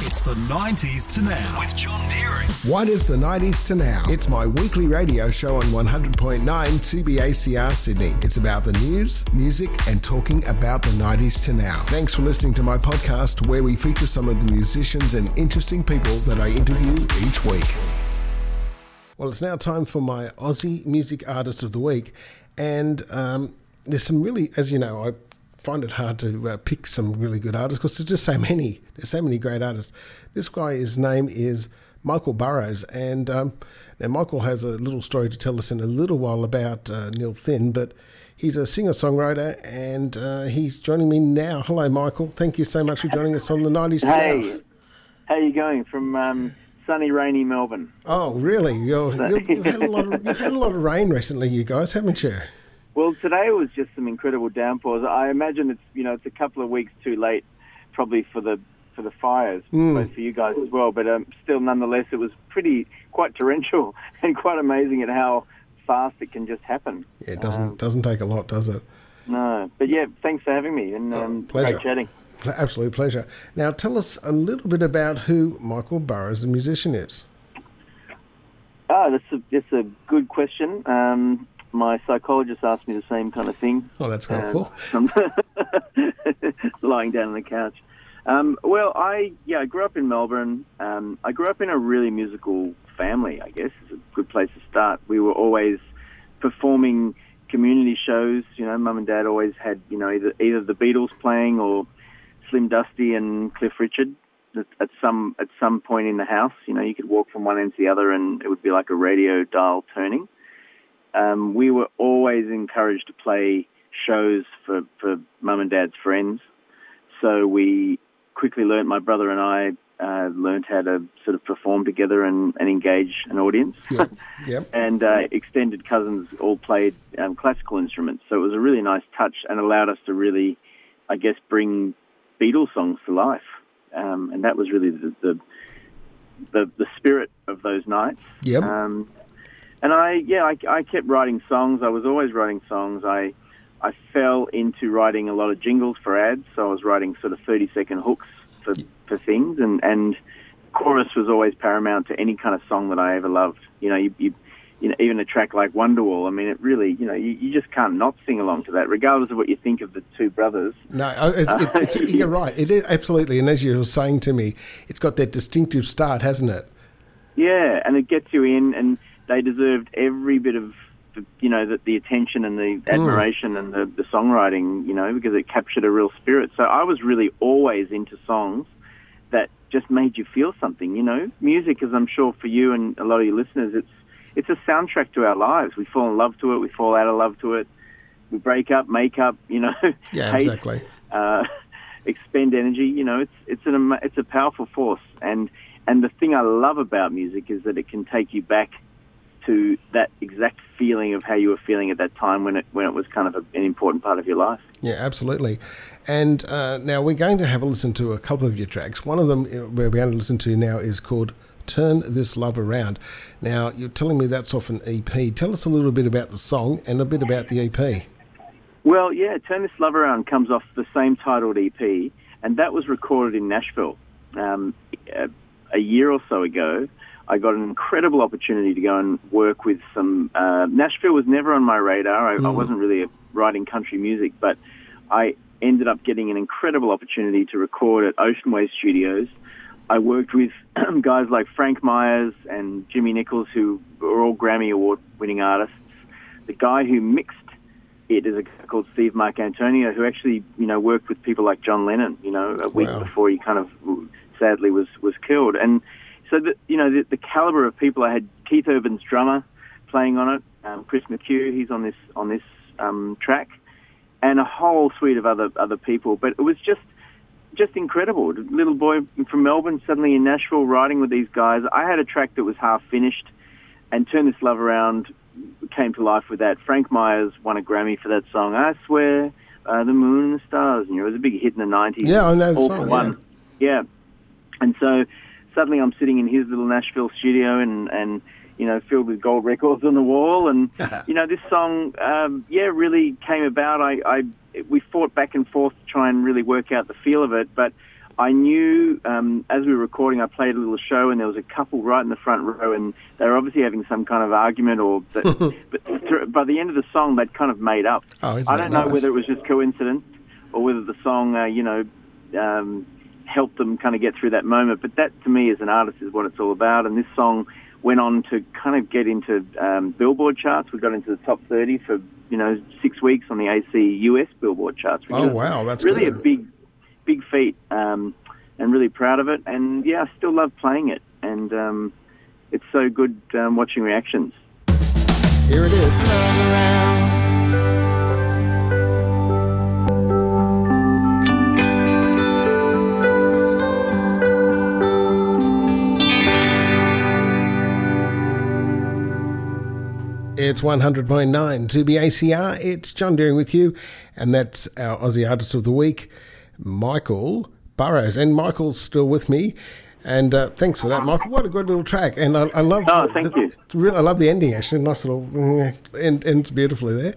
It's the 90s to now with John Deering. What is the 90s to now? It's my weekly radio show on 100.9 2BACR Sydney. It's about the news, music, and talking about the 90s to now. Thanks for listening to my podcast where we feature some of the musicians and interesting people that I interview each week. Well, it's now time for my Aussie Music Artist of the Week. And um, there's some really, as you know, I find it hard to uh, pick some really good artists because there's just so many. There's so many great artists. This guy, his name is Michael Burrows, and um, now Michael has a little story to tell us in a little while about uh, Neil Finn, but he's a singer-songwriter, and uh, he's joining me now. Hello, Michael. Thank you so much for joining us on the 90s. Hey, how are you going from um, sunny, rainy Melbourne? Oh, really? You're, you're, you've, had a lot of, you've had a lot of rain recently, you guys, haven't you? Well, today was just some incredible downpours. I imagine it's you know it's a couple of weeks too late, probably for the for the fires, mm. for you guys as well. But um, still, nonetheless, it was pretty quite torrential and quite amazing at how fast it can just happen. Yeah, it doesn't um, doesn't take a lot, does it? No, but yeah, thanks for having me and um, oh, pleasure. great chatting. Absolute pleasure. Now, tell us a little bit about who Michael Burrows, the musician, is. Ah, that's a, that's a good question. Um, my psychologist asked me the same kind of thing. Oh, that's helpful. Um, lying down on the couch. Um, well, I yeah, I grew up in Melbourne. Um, I grew up in a really musical family. I guess is a good place to start. We were always performing community shows. You know, mum and dad always had you know either either the Beatles playing or Slim Dusty and Cliff Richard at some at some point in the house. You know, you could walk from one end to the other, and it would be like a radio dial turning um, we were always encouraged to play shows for, for mum and dad's friends. So we quickly learned, my brother and I uh, learned how to sort of perform together and, and engage an audience. Yep. and uh, extended cousins all played um, classical instruments. So it was a really nice touch and allowed us to really, I guess, bring Beatles songs to life. Um, and that was really the, the, the, the spirit of those nights. Yep. Um, and I yeah I, I kept writing songs. I was always writing songs. I I fell into writing a lot of jingles for ads. So I was writing sort of thirty second hooks for for things, and and chorus was always paramount to any kind of song that I ever loved. You know, you, you you know, even a track like Wonderwall, I mean, it really, you know, you, you, just can't not sing along to that, regardless of what you think of the two brothers. No, it's, it's, you're right. It is absolutely, and as you were saying to me, it's got that distinctive start, hasn't it? Yeah, and it gets you in, and they deserved every bit of you know the, the attention and the mm. admiration mm. and the, the songwriting, you know, because it captured a real spirit. So I was really always into songs that just made you feel something. You know, music, as I'm sure for you and a lot of your listeners, it's it's a soundtrack to our lives. We fall in love to it, we fall out of love to it, we break up, make up, you know, yeah, hate, exactly. Uh, expend energy. You know, it's it's an it's a powerful force, and and the thing I love about music is that it can take you back to that exact feeling of how you were feeling at that time when it when it was kind of a, an important part of your life. Yeah, absolutely. And uh, now we're going to have a listen to a couple of your tracks. One of them uh, we're going to listen to now is called "Turn This Love Around." Now you're telling me that's off an EP. Tell us a little bit about the song and a bit about the EP. Well, yeah, "Turn This Love Around" comes off the same titled EP, and that was recorded in Nashville um, a, a year or so ago. I got an incredible opportunity to go and work with some. Uh, Nashville was never on my radar. I, mm. I wasn't really writing country music, but I ended up getting an incredible opportunity to record at Ocean Way Studios. I worked with guys like Frank Myers and Jimmy Nichols, who were all Grammy Award winning artists. The guy who mixed it is a guy called Steve Marcantonio, who actually, you know, worked with people like John Lennon, you know, a week wow. before he kind of sadly was, was killed. And so the, you know the, the caliber of people. I had Keith Urban's drummer playing on it, um, Chris McHugh. He's on this on this um, track, and a whole suite of other other people. But it was just just incredible. Little boy from Melbourne suddenly in Nashville writing with these guys. I had a track that was half finished, and Turn This Love Around came to life with that. Frank Myers won a Grammy for that song. I swear, uh, the moon and the stars. And you know, it was a big hit in the nineties. Yeah, I know the song. One. Yeah. yeah, and so suddenly I'm sitting in his little Nashville studio and and you know filled with gold records on the wall and you know this song um, yeah really came about. I, I we fought back and forth to try and really work out the feel of it, but I knew um, as we were recording, I played a little show, and there was a couple right in the front row, and they were obviously having some kind of argument, or that, but th- by the end of the song, they'd kind of made up. Oh, I don't know whether it was just coincidence or whether the song, uh, you know, um, helped them kind of get through that moment. But that, to me, as an artist, is what it's all about. And this song went on to kind of get into um, Billboard charts. We got into the top 30 for you know six weeks on the AC US Billboard charts. which Oh, wow, that's really good. a big, big feat. Um, and really proud of it. And yeah, I still love playing it. And um, it's so good um, watching reactions. Here it is. It's 100.9 2BACR. It's John Deering with you, and that's our Aussie Artist of the Week, Michael Burrows. And Michael's still with me. And uh, thanks for that, Michael. What a good little track. And I, I love Oh, thank the, you. Really, I love the ending, actually. Nice little uh, end, ends beautifully there.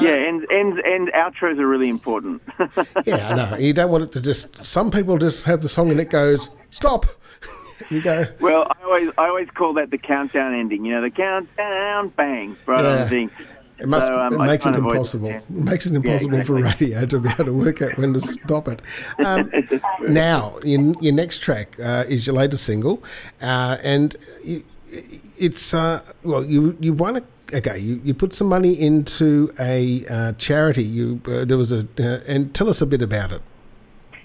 yeah, and, and, and outros are really important. Yeah, I know. You don't want it to just. Some people just have the song and it goes, stop. You go, Well, I always I always call that the countdown ending. You know, the countdown, bang, on Yeah. the thing. It must. So, um, it makes it avoid- impossible. It makes it impossible for radio to be able to work out when to stop it. Um, now, your, your next track uh, is your latest single, uh, and it's uh, well, you you won a. Okay, you, you put some money into a uh, charity. You uh, there was a uh, and tell us a bit about it.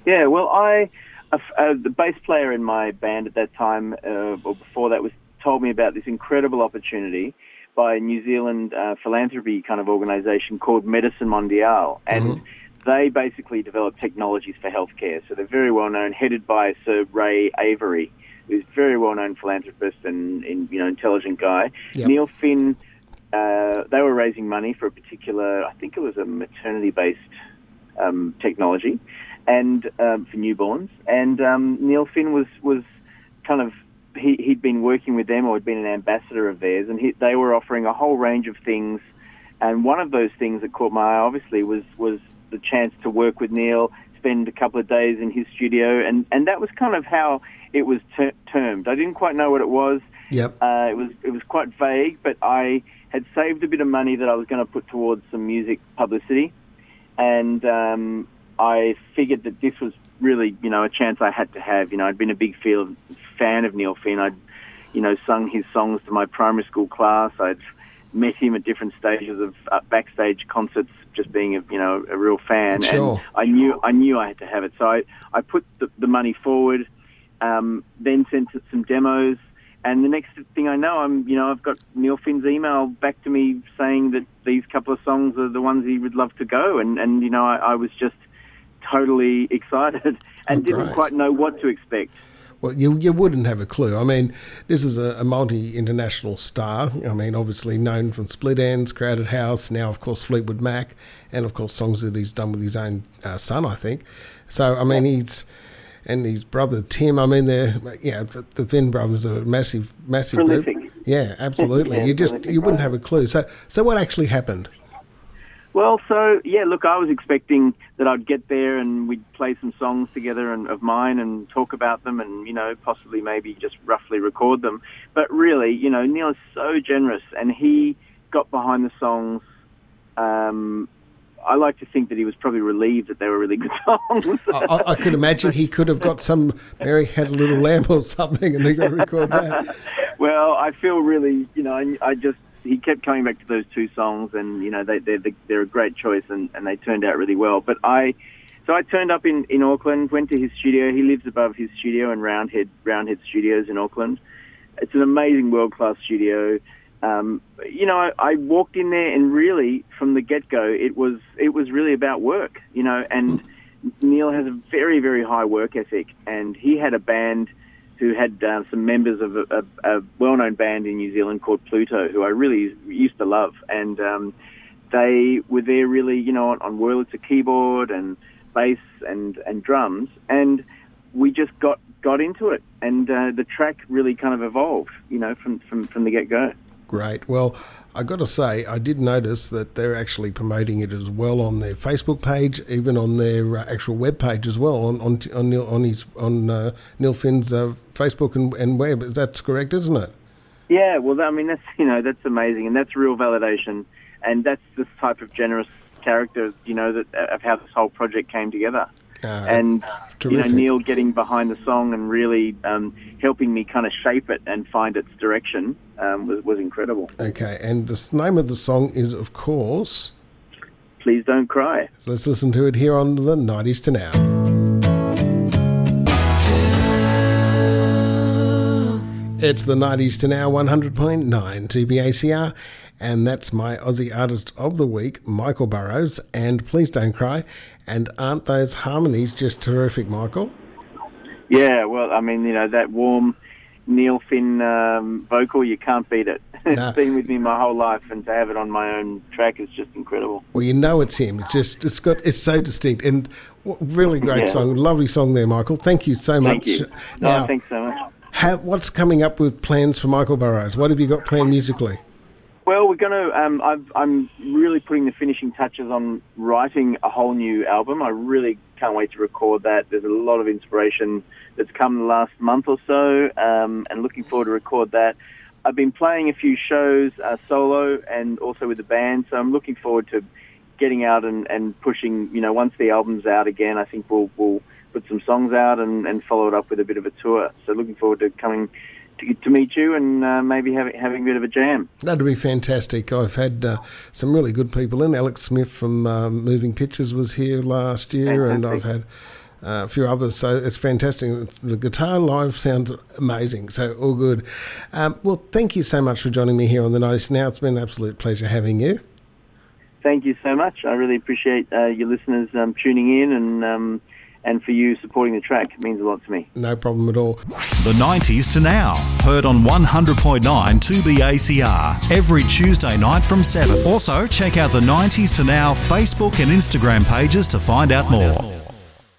Yeah, well, I uh, uh, the bass player in my band at that time, uh, or before that, was told me about this incredible opportunity by a New Zealand uh, philanthropy kind of organisation called Medicine Mondiale, and they basically develop technologies for healthcare. So they're very well known, headed by Sir Ray Avery, who's a very well known philanthropist and, and you know intelligent guy. Yep. Neil Finn. Uh, they were raising money for a particular, I think it was a maternity-based um, technology, and um, for newborns. And um, Neil Finn was was kind of he he'd been working with them or had been an ambassador of theirs, and he, they were offering a whole range of things. And one of those things that caught my eye, obviously, was was the chance to work with Neil, spend a couple of days in his studio, and and that was kind of how it was ter- termed. I didn't quite know what it was. Yep. Uh, it was it was quite vague, but I had saved a bit of money that I was going to put towards some music publicity, and um, I figured that this was really you know a chance I had to have. You know, I'd been a big field fan of Neil Finn. I'd you know sung his songs to my primary school class. I'd met him at different stages of uh, backstage concerts, just being a you know a real fan. Sure. And I knew I knew I had to have it, so I I put the, the money forward. Um, then sent some demos. And the next thing I know, I'm you know I've got Neil Finn's email back to me saying that these couple of songs are the ones he would love to go, and and you know I, I was just totally excited and Oh, didn't quite know what to expect. Well, you you wouldn't have a clue. I mean, this is a, a multi international star. I mean, obviously known from Split Enz, Crowded House, now of course Fleetwood Mac, and of course songs that he's done with his own uh, son, I think. So I mean, he's and his brother Tim. I mean, they're yeah, the, the Finn brothers are a massive, massive group. Yeah, absolutely. Yeah, you just you wouldn't have a clue. So so what actually happened? Well, so yeah, look, I was expecting that I'd get there and we'd play some songs together and of mine and talk about them and you know possibly maybe just roughly record them. But really, you know, Neil is so generous and he got behind the songs. Um, I like to think that he was probably relieved that they were really good songs. I, I, could imagine he could have got some Mary had a little lamb or something, and they got to record that. well, I feel really, you know, I, I just he kept coming back to those two songs, and you know, they they're, they're a great choice, and, and they turned out really well. But I, so I turned up in in Auckland, went to his studio. He lives above his studio in Roundhead Roundhead Studios in Auckland. It's an amazing world class studio. Um, you know, I, I walked in there, and really, from the get go, it was it was really about work. You know, and Neil has a very very high work ethic, and he had a band who had uh, some members of a, a, a well-known band in New Zealand called Pluto, who I really used to love, and um, they were there really, you know, on, on Wurlitzer keyboard and bass and and drums, and we just got got into it, and uh, the track really kind of evolved, you know, from from from the get go. Great. Well, I got to say, I did notice that they're actually promoting it as well on their Facebook page, even on their uh, actual web page as well, on on on, Neil, on his on uh, Neil Finn's uh, Facebook and, and web. That's correct, isn't it? Yeah. Well, I mean, that's you know that's amazing, and that's real validation, and that's the type of generous character, you know, that of how this whole project came together. Uh, and you know. Neil getting behind the song and really um, helping me kind of shape it and find its direction um, was was incredible. Okay, and the name of the song is, of course. Please don't cry. So let's listen to it here on the 90s to now. It's the 90s to now 100.9 2BACR, and that's my Aussie Artist of the Week, Michael Burrows. And please don't cry. And aren't those harmonies just terrific, Michael? Yeah, well, I mean, you know that warm Neil Finn um, vocal, you can't beat it. No. it's been with me my whole life, and to have it on my own track is just incredible. Well, you know it's him. It's just it's got it's so distinct and really great Yeah. song, lovely song there, Michael. Thank you so much. Thank you. No, Now, thanks so much. Ha- what's coming up with plans for Michael Burrows? What have you got planned musically? Well, we're going to. Um, I've, I'm really putting the finishing touches on writing a whole new album. I really can't wait to record that. There's a lot of inspiration that's come the last month or so, um, and looking forward to record that. I've been playing a few shows uh, solo and also with the band, so I'm looking forward to getting out and, and pushing. You know, once the album's out again, I think we'll we'll put some songs out and, and follow it up with a bit of a tour. So looking forward to coming to, to meet you and uh, maybe having having a bit of a jam. That'd be fantastic. I've had uh, some really good people in. Alex Smith from um, Moving Pictures was here last year, and I've had uh, a few others. So it's fantastic. The guitar live sounds amazing. So all good. Um, well, thank you so much for joining me here on the Nice Now. It's been an absolute pleasure having you. Thank you so much. I really appreciate uh, your listeners um, tuning in and um, and for you supporting the track. It means a lot to me. No problem at all. The 90s to now. Heard on 100.9 2BACR every Tuesday night from 7. Also, check out the 90s to now Facebook and Instagram pages to find out more.